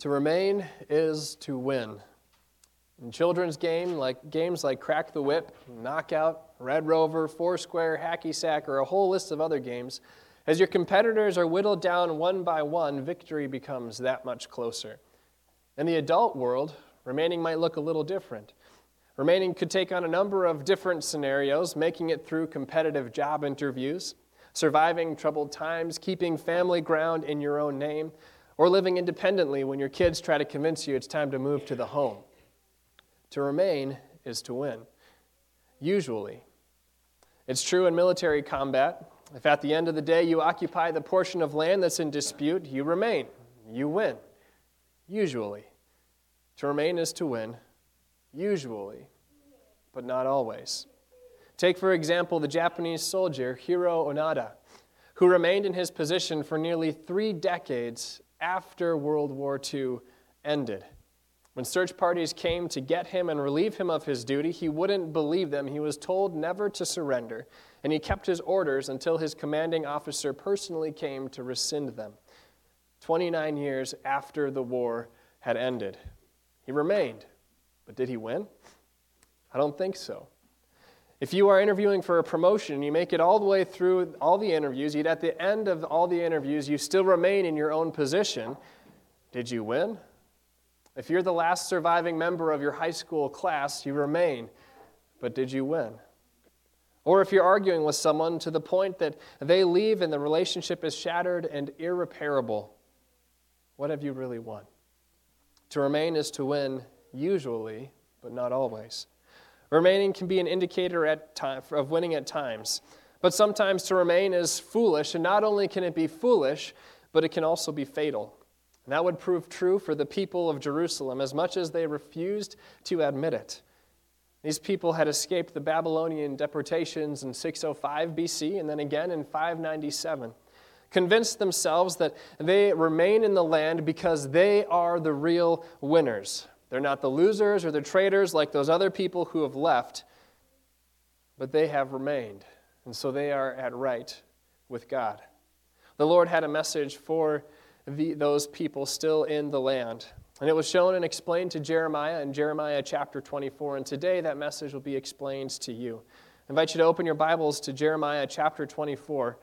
To remain is to win. In children's game, like games like Crack the Whip, Knockout, Red Rover, Foursquare, Hacky Sack, or a whole list of other games, as your competitors are whittled down one by one, victory becomes that much closer. In the adult world, remaining might look a little different. Remaining could take on a number of different scenarios, making it through competitive job interviews, surviving troubled times, keeping family ground in your own name, or living independently when your kids try to convince you it's time to move to the home. To remain is to win. Usually. It's true in military combat. If at the end of the day you occupy the portion of land that's in dispute, you remain. You win. Usually. To remain is to win. Usually. But not always. Take, for example, the Japanese soldier Hiro Onoda, who remained in his position for nearly three decades after World War II ended. When search parties came to get him and relieve him of his duty, he wouldn't believe them. He was told never to surrender, and he kept his orders until his commanding officer personally came to rescind them. 29 years after the war had ended, he remained. But did he win? I don't think so. If you are interviewing for a promotion, you make it all the way through all the interviews, yet at the end of all the interviews, you still remain in your own position. Did you win? If you're the last surviving member of your high school class, you remain. But did you win? Or if you're arguing with someone to the point that they leave and the relationship is shattered and irreparable, what have you really won? To remain is to win, usually, but not always. Remaining can be an indicator at time, of winning at times. But sometimes to remain is foolish, and not only can it be foolish, but it can also be fatal. And that would prove true for the people of Jerusalem as much as they refused to admit it. These people had escaped the Babylonian deportations in 605 BC and then again in 597, convinced themselves that they remain in the land because they are the real winners. They're not the losers or the traitors like those other people who have left, but they have remained. And so they are at right with God. The Lord had a message for the, those people still in the land. And it was shown and explained to Jeremiah in Jeremiah chapter 24. And today that message will be explained to you. I invite you to open your Bibles to Jeremiah chapter 24.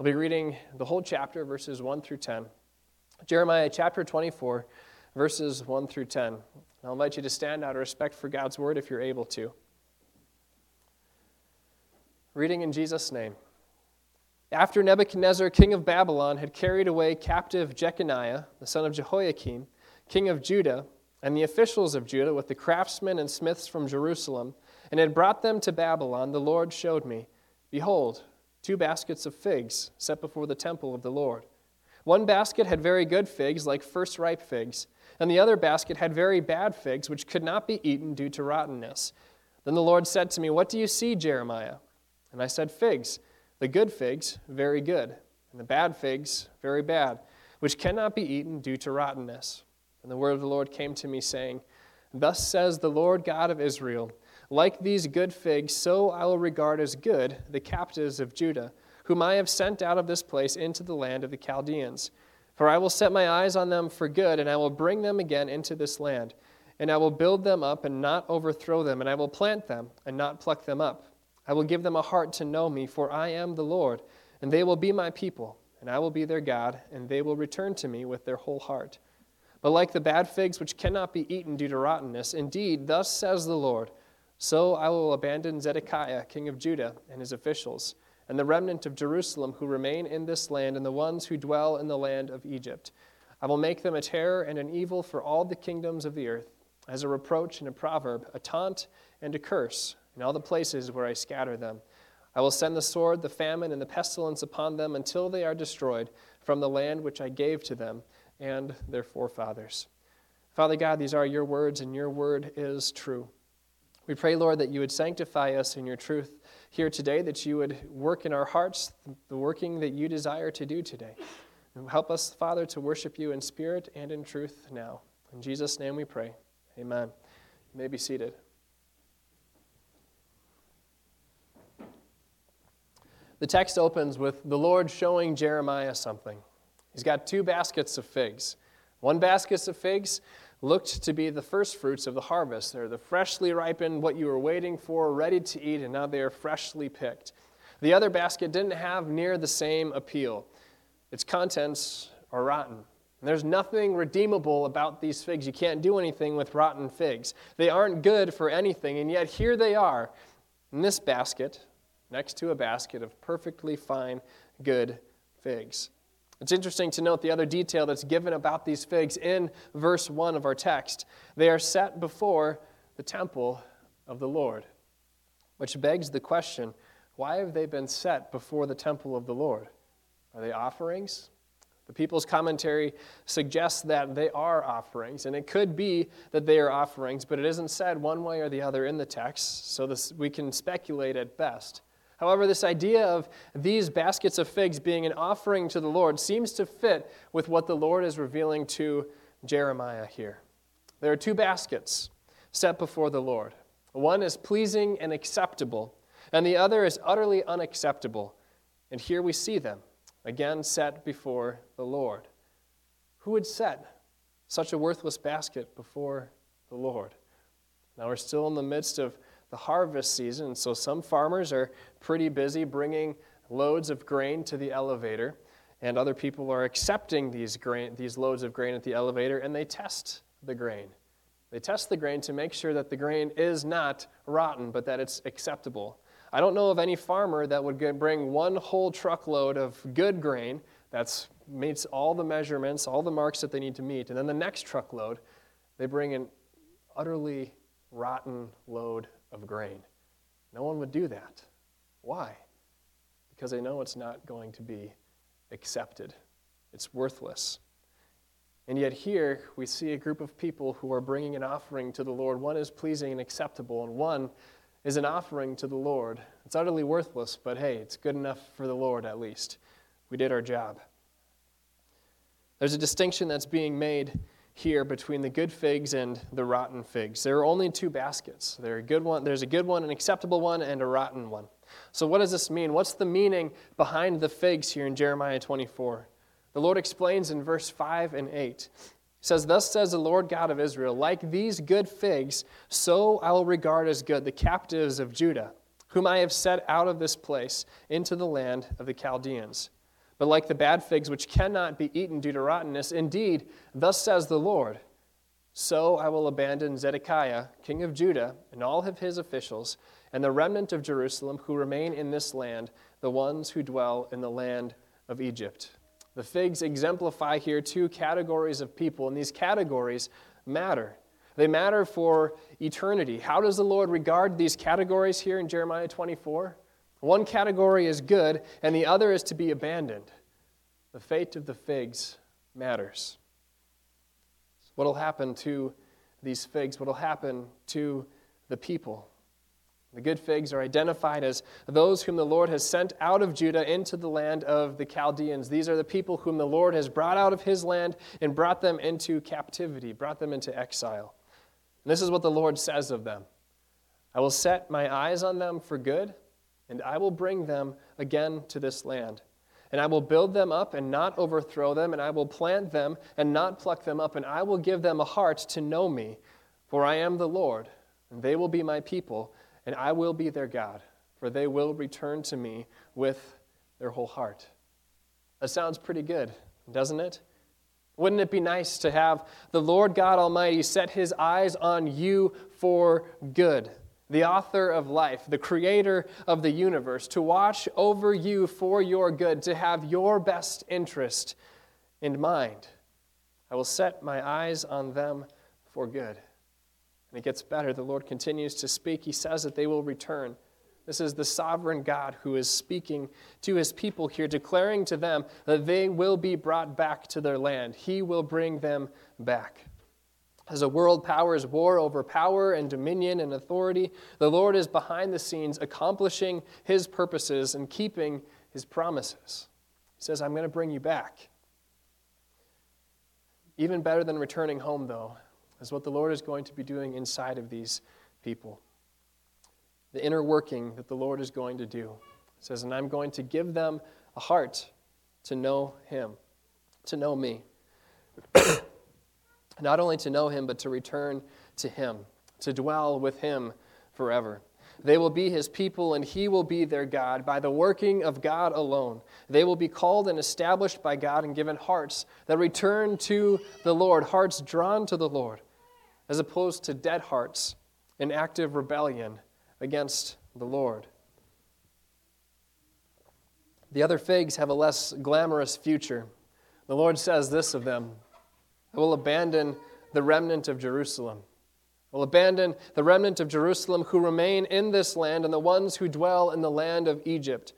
I'll be reading the whole chapter, verses 1 through 10. Jeremiah chapter 24 verses 1 through 10. I'll invite you to stand out of respect for God's word if you're able to. Reading in Jesus' name. After Nebuchadnezzar, king of Babylon, had carried away captive Jeconiah, the son of Jehoiakim, king of Judah, and the officials of Judah with the craftsmen and smiths from Jerusalem, and had brought them to Babylon, the Lord showed me, Behold, two baskets of figs set before the temple of the Lord. One basket had very good figs, like first ripe figs and the other basket had very bad figs, which could not be eaten due to rottenness. Then the Lord said to me, What do you see, Jeremiah? And I said, Figs. The good figs, very good, and the bad figs, very bad, which cannot be eaten due to rottenness. And the word of the Lord came to me, saying, Thus says the Lord God of Israel, Like these good figs, so I will regard as good the captives of Judah, whom I have sent out of this place into the land of the Chaldeans. For I will set my eyes on them for good, and I will bring them again into this land. And I will build them up and not overthrow them, and I will plant them and not pluck them up. I will give them a heart to know me, for I am the Lord, and they will be my people, and I will be their God, and they will return to me with their whole heart. But like the bad figs which cannot be eaten due to rottenness, indeed, thus says the Lord, so I will abandon Zedekiah, king of Judah, and his officials and the remnant of Jerusalem who remain in this land, and the ones who dwell in the land of Egypt. I will make them a terror and an evil for all the kingdoms of the earth, as a reproach and a proverb, a taunt and a curse in all the places where I scatter them. I will send the sword, the famine, and the pestilence upon them until they are destroyed from the land which I gave to them and their forefathers. Father God, these are your words, and your word is true. We pray, Lord, that you would sanctify us in your truth here today, that you would work in our hearts the working that you desire to do today. And help us, Father, to worship you in spirit and in truth now. In Jesus' name we pray. Amen. You may be seated. The text opens with the Lord showing Jeremiah something. He's got two baskets of figs. One basket of figs looked to be the first fruits of the harvest. They're the freshly ripened, what you were waiting for, ready to eat, and now they are freshly picked. The other basket didn't have near the same appeal. Its contents are rotten. There's nothing redeemable about these figs. You can't do anything with rotten figs. They aren't good for anything, and yet here they are in this basket, next to a basket of perfectly fine, good figs. It's interesting to note the other detail that's given about these figs in verse 1 of our text. They are set before the temple of the Lord, which begs the question why have they been set before the temple of the Lord? Are they offerings? The people's commentary suggests that they are offerings, and it could be that they are offerings, but it isn't said one way or the other in the text, so this, we can speculate at best. However, this idea of these baskets of figs being an offering to the Lord seems to fit with what the Lord is revealing to Jeremiah here. There are two baskets set before the Lord. One is pleasing and acceptable, and the other is utterly unacceptable. And here we see them, again set before the Lord. Who would set such a worthless basket before the Lord? Now we're still in the midst of the harvest season. So some farmers are pretty busy bringing loads of grain to the elevator, and other people are accepting these, grain, these loads of grain at the elevator, and they test the grain. They test the grain to make sure that the grain is not rotten, but that it's acceptable. I don't know of any farmer that would bring one whole truckload of good grain that meets all the measurements, all the marks that they need to meet, and then the next truckload, they bring an utterly rotten load of grain. No one would do that. Why? Because they know it's not going to be accepted, it's worthless. And yet, here we see a group of people who are bringing an offering to the Lord. One is pleasing and acceptable, and one is an offering to the Lord. It's utterly worthless, but hey, it's good enough for the Lord at least. We did our job. There's a distinction that's being made here between the good figs and the rotten figs. There are only two baskets. There a good one, there's a good one, an acceptable one, and a rotten one. So, what does this mean? What's the meaning behind the figs here in Jeremiah 24? The Lord explains in verse 5 and 8. He says, Thus says the Lord God of Israel, like these good figs, so I will regard as good the captives of Judah, whom I have set out of this place into the land of the Chaldeans. But like the bad figs which cannot be eaten due to rottenness, indeed, thus says the Lord, so I will abandon Zedekiah, king of Judah, and all of his officials, and the remnant of Jerusalem who remain in this land, the ones who dwell in the land of Egypt. The figs exemplify here two categories of people, and these categories matter. They matter for eternity. How does the Lord regard these categories here in Jeremiah 24? One category is good, and the other is to be abandoned. The fate of the figs matters. What will happen to these figs? What will happen to the people? The good figs are identified as those whom the Lord has sent out of Judah into the land of the Chaldeans. These are the people whom the Lord has brought out of his land and brought them into captivity, brought them into exile. And this is what the Lord says of them I will set my eyes on them for good and I will bring them again to this land. And I will build them up and not overthrow them, and I will plant them and not pluck them up, and I will give them a heart to know me, for I am the Lord, and they will be my people, and I will be their God, for they will return to me with their whole heart. That sounds pretty good, doesn't it? Wouldn't it be nice to have the Lord God Almighty set his eyes on you for good? The author of life, the creator of the universe, to watch over you for your good, to have your best interest in mind. I will set my eyes on them for good. And it gets better. The Lord continues to speak. He says that they will return. This is the sovereign God who is speaking to his people here, declaring to them that they will be brought back to their land. He will bring them back. As a world powers war over power and dominion and authority, the Lord is behind the scenes accomplishing his purposes and keeping his promises. He says, I'm going to bring you back. Even better than returning home, though, is what the Lord is going to be doing inside of these people. The inner working that the Lord is going to do. He says, And I'm going to give them a heart to know him, to know me. not only to know him, but to return to him, to dwell with him forever. They will be his people, and he will be their God by the working of God alone. They will be called and established by God and given hearts that return to the Lord, hearts drawn to the Lord, as opposed to dead hearts in active rebellion against the Lord. The other figs have a less glamorous future. The Lord says this of them I will abandon the remnant of Jerusalem. I will abandon the remnant of Jerusalem who remain in this land and the ones who dwell in the land of Egypt.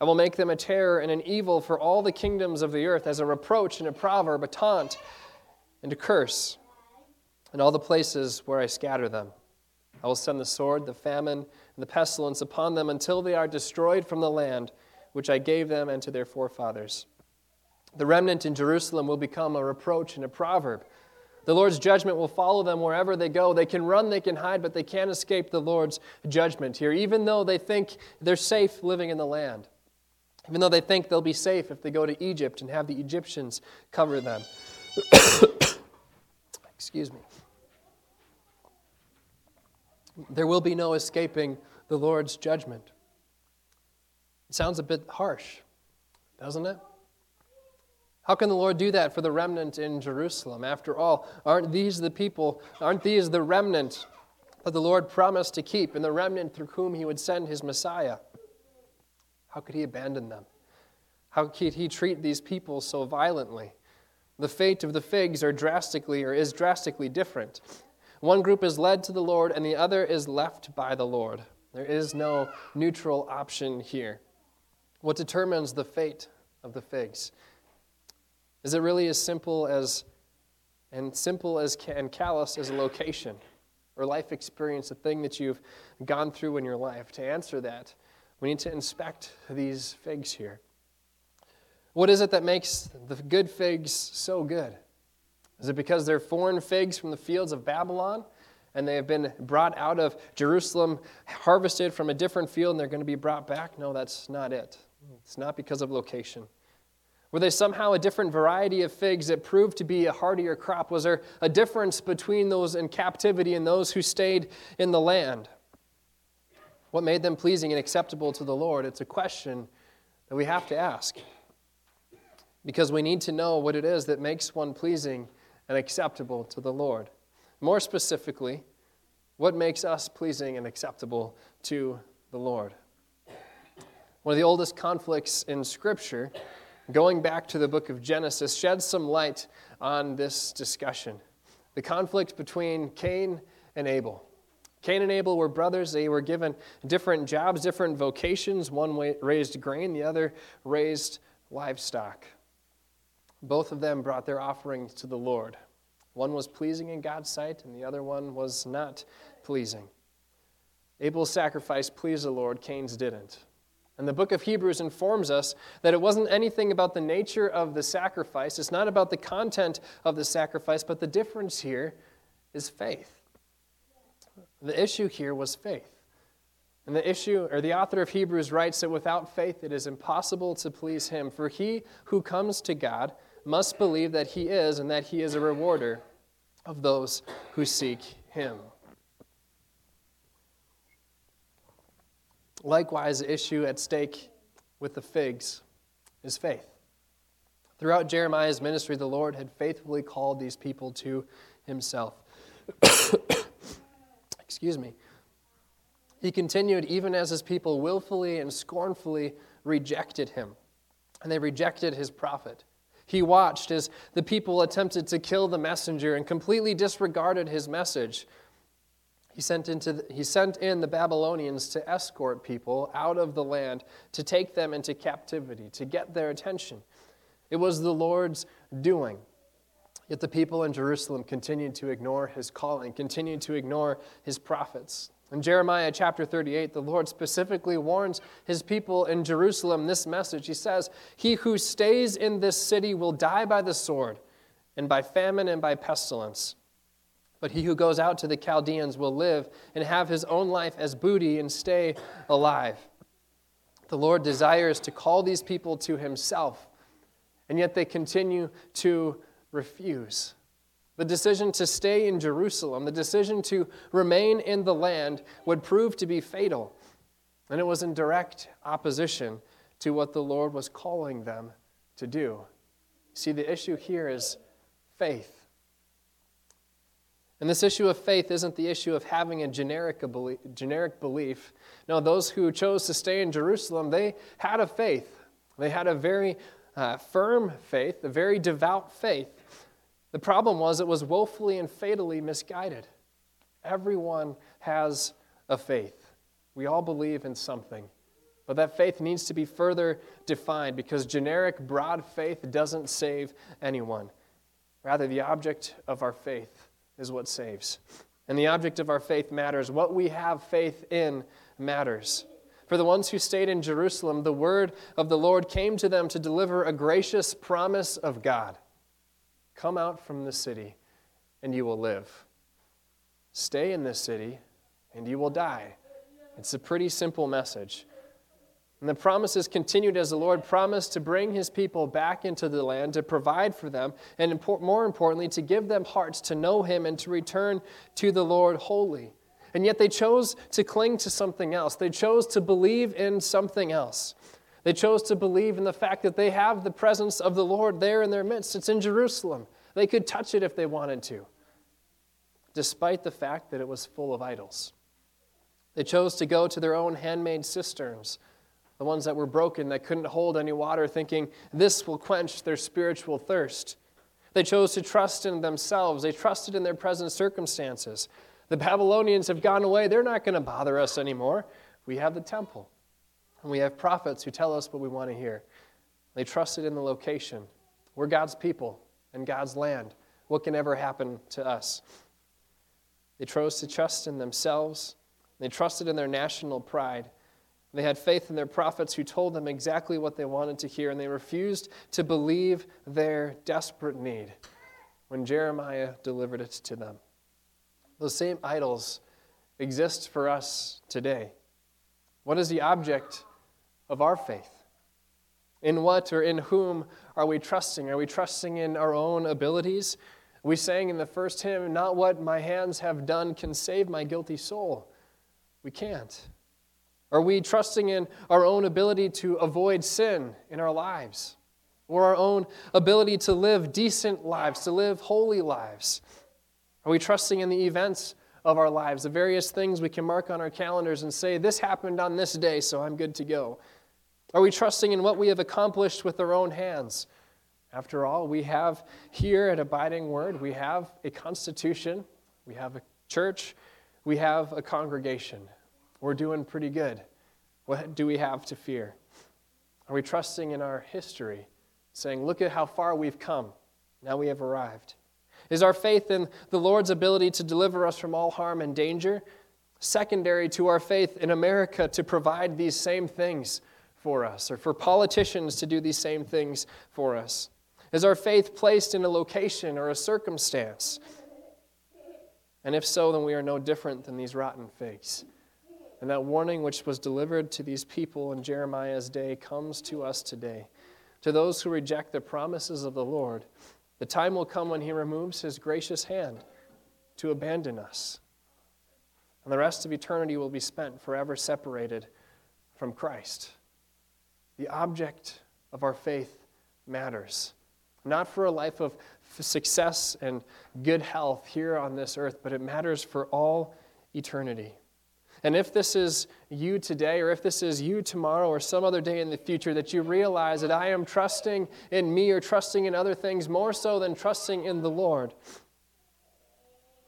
I will make them a terror and an evil for all the kingdoms of the earth, as a reproach and a proverb, a taunt and a curse, in all the places where I scatter them. I will send the sword, the famine, and the pestilence upon them until they are destroyed from the land which I gave them and to their forefathers. The remnant in Jerusalem will become a reproach and a proverb. The Lord's judgment will follow them wherever they go. They can run, they can hide, but they can't escape the Lord's judgment here, even though they think they're safe living in the land. Even though they think they'll be safe if they go to Egypt and have the Egyptians cover them. Excuse me. There will be no escaping the Lord's judgment. It sounds a bit harsh, doesn't it? How can the Lord do that for the remnant in Jerusalem? After all, aren't these the people, aren't these the remnant that the Lord promised to keep and the remnant through whom he would send his Messiah? How could he abandon them? How could he treat these people so violently? The fate of the figs are drastically or is drastically different. One group is led to the Lord and the other is left by the Lord. There is no neutral option here. What determines the fate of the figs? Is it really as simple as and simple as and callous as a location or life experience, a thing that you've gone through in your life? To answer that, we need to inspect these figs here. What is it that makes the good figs so good? Is it because they're foreign figs from the fields of Babylon and they have been brought out of Jerusalem, harvested from a different field, and they're going to be brought back? No, that's not it. It's not because of location. Were they somehow a different variety of figs that proved to be a hardier crop? Was there a difference between those in captivity and those who stayed in the land? What made them pleasing and acceptable to the Lord? It's a question that we have to ask because we need to know what it is that makes one pleasing and acceptable to the Lord. More specifically, what makes us pleasing and acceptable to the Lord? One of the oldest conflicts in Scripture, going back to the book of Genesis, sheds some light on this discussion. The conflict between Cain and Abel. Cain and Abel were brothers. They were given different jobs, different vocations. One raised grain, the other raised livestock. Both of them brought their offerings to the Lord. One was pleasing in God's sight, and the other one was not pleasing. Abel's sacrifice pleased the Lord, Cain's didn't. And the book of Hebrews informs us that it wasn't anything about the nature of the sacrifice. It's not about the content of the sacrifice, but the difference here is faith. The issue here was faith. And the issue, or the author of Hebrews writes that without faith it is impossible to please him. For he who comes to God must believe that he is, and that he is a rewarder of those who seek him. Likewise, the issue at stake with the figs is faith. Throughout Jeremiah's ministry, the Lord had faithfully called these people to himself. Excuse me. He continued even as his people willfully and scornfully rejected him, and they rejected his prophet. He watched as the people attempted to kill the messenger and completely disregarded his message. He sent, into the, he sent in the Babylonians to escort people out of the land, to take them into captivity, to get their attention. It was the Lord's doing. Yet the people in Jerusalem continued to ignore his calling, continued to ignore his prophets. In Jeremiah chapter 38, the Lord specifically warns his people in Jerusalem this message. He says, He who stays in this city will die by the sword, and by famine and by pestilence. But he who goes out to the Chaldeans will live and have his own life as booty and stay alive. The Lord desires to call these people to himself, and yet they continue to refuse. The decision to stay in Jerusalem, the decision to remain in the land, would prove to be fatal. And it was in direct opposition to what the Lord was calling them to do. See, the issue here is faith. And this issue of faith isn't the issue of having a generic, belief, generic belief. No, those who chose to stay in Jerusalem, they had a faith. They had a very uh, firm faith, a very devout faith. The problem was it was woefully and fatally misguided. Everyone has a faith. We all believe in something. But that faith needs to be further defined because generic, broad faith doesn't save anyone. Rather, the object of our faith is what saves. And the object of our faith matters. What we have faith in matters. For the ones who stayed in Jerusalem, the word of the Lord came to them to deliver a gracious promise of God Come out from the city, and you will live. Stay in this city, and you will die. It's a pretty simple message. And the promises continued as the Lord promised to bring his people back into the land, to provide for them, and more importantly, to give them hearts to know him and to return to the Lord wholly. And yet they chose to cling to something else. They chose to believe in something else. They chose to believe in the fact that they have the presence of the Lord there in their midst. It's in Jerusalem. They could touch it if they wanted to, despite the fact that it was full of idols. They chose to go to their own handmade cisterns the ones that were broken, that couldn't hold any water, thinking this will quench their spiritual thirst. They chose to trust in themselves, they trusted in their present circumstances. The Babylonians have gone away, they're not going to bother us anymore. We have the temple, and we have prophets who tell us what we want to hear. They trusted in the location. We're God's people and God's land. What can ever happen to us? They chose to trust in themselves. They trusted in their national pride. They had faith in their prophets who told them exactly what they wanted to hear, and they refused to believe their desperate need when Jeremiah delivered it to them. Those same idols exist for us today. What is the object of our faith? In what or in whom are we trusting? Are we trusting in our own abilities? We sang in the first hymn, Not what my hands have done can save my guilty soul. We can't. Are we trusting in our own ability to avoid sin in our lives? Or our own ability to live decent lives, to live holy lives? Are we trusting in the events of our lives, the various things we can mark on our calendars and say, This happened on this day, so I'm good to go? Are we trusting in what we have accomplished with our own hands? After all, we have here at Abiding Word, we have a constitution, we have a church, we have a congregation. We're doing pretty good. What do we have to fear? Are we trusting in our history, saying, Look at how far we've come. Now we have arrived? Is our faith in the Lord's ability to deliver us from all harm and danger secondary to our faith in America to provide these same things for us, or for politicians to do these same things for us? Is our faith placed in a location or a circumstance? And if so, then we are no different than these rotten figs. And that warning which was delivered to these people in Jeremiah's day comes to us today. To those who reject the promises of the Lord, the time will come when he removes his gracious hand to abandon us. And the rest of eternity will be spent forever separated from Christ. The object of our faith matters, not for a life of success and good health here on this earth, but it matters for all eternity. And if this is you today, or if this is you tomorrow, or some other day in the future, that you realize that I am trusting in me or trusting in other things more so than trusting in the Lord.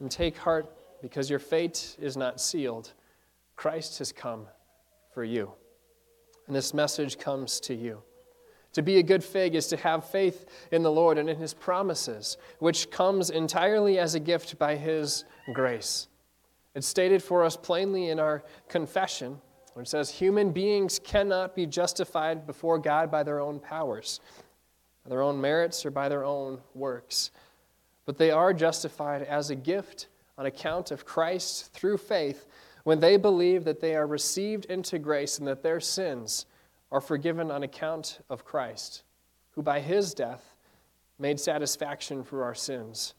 And take heart because your fate is not sealed. Christ has come for you. And this message comes to you. To be a good fig is to have faith in the Lord and in his promises, which comes entirely as a gift by his grace. It's stated for us plainly in our confession, where it says, Human beings cannot be justified before God by their own powers, by their own merits, or by their own works. But they are justified as a gift on account of Christ through faith when they believe that they are received into grace and that their sins are forgiven on account of Christ, who by his death made satisfaction for our sins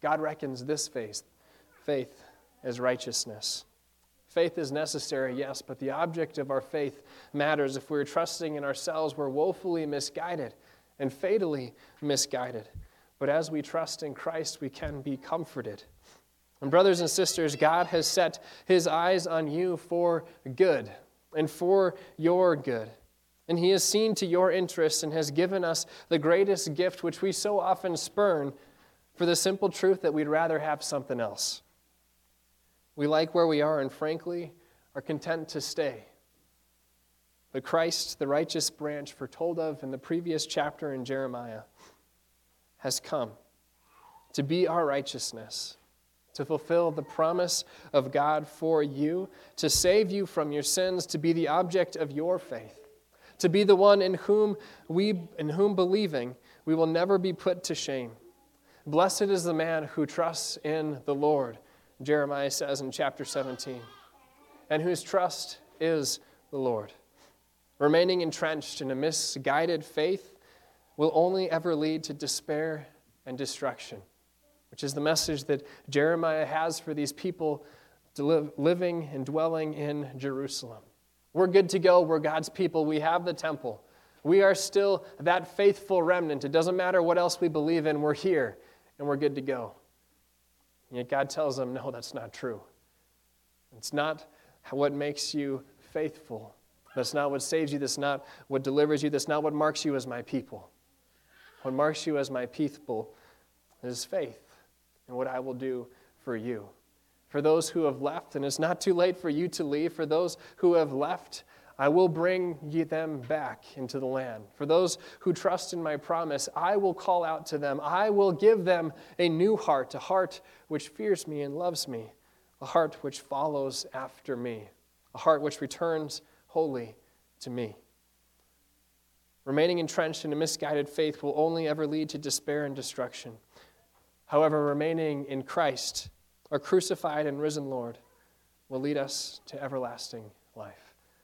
God reckons this faith, faith as righteousness. Faith is necessary, yes, but the object of our faith matters. If we're trusting in ourselves, we're woefully misguided and fatally misguided. But as we trust in Christ, we can be comforted. And, brothers and sisters, God has set his eyes on you for good and for your good. And he has seen to your interests and has given us the greatest gift, which we so often spurn, for the simple truth that we'd rather have something else. We like where we are and, frankly, are content to stay. But Christ, the righteous branch foretold of in the previous chapter in Jeremiah, has come to be our righteousness, to fulfill the promise of God for you, to save you from your sins, to be the object of your faith, to be the one in whom we in whom believing we will never be put to shame. Blessed is the man who trusts in the Lord Jeremiah says in chapter 17, and whose trust is the Lord. Remaining entrenched in a misguided faith will only ever lead to despair and destruction, which is the message that Jeremiah has for these people living and dwelling in Jerusalem. We're good to go. We're God's people. We have the temple. We are still that faithful remnant. It doesn't matter what else we believe in, we're here and we're good to go. And yet God tells them, no, that's not true. It's not what makes you faithful. That's not what saves you. That's not what delivers you. That's not what marks you as my people. What marks you as my people is faith and what I will do for you. For those who have left, and it's not too late for you to leave, for those who have left, I will bring ye them back into the land. For those who trust in my promise, I will call out to them. I will give them a new heart, a heart which fears me and loves me, a heart which follows after me, a heart which returns wholly to me. Remaining entrenched in a misguided faith will only ever lead to despair and destruction. However, remaining in Christ, our crucified and risen Lord, will lead us to everlasting life.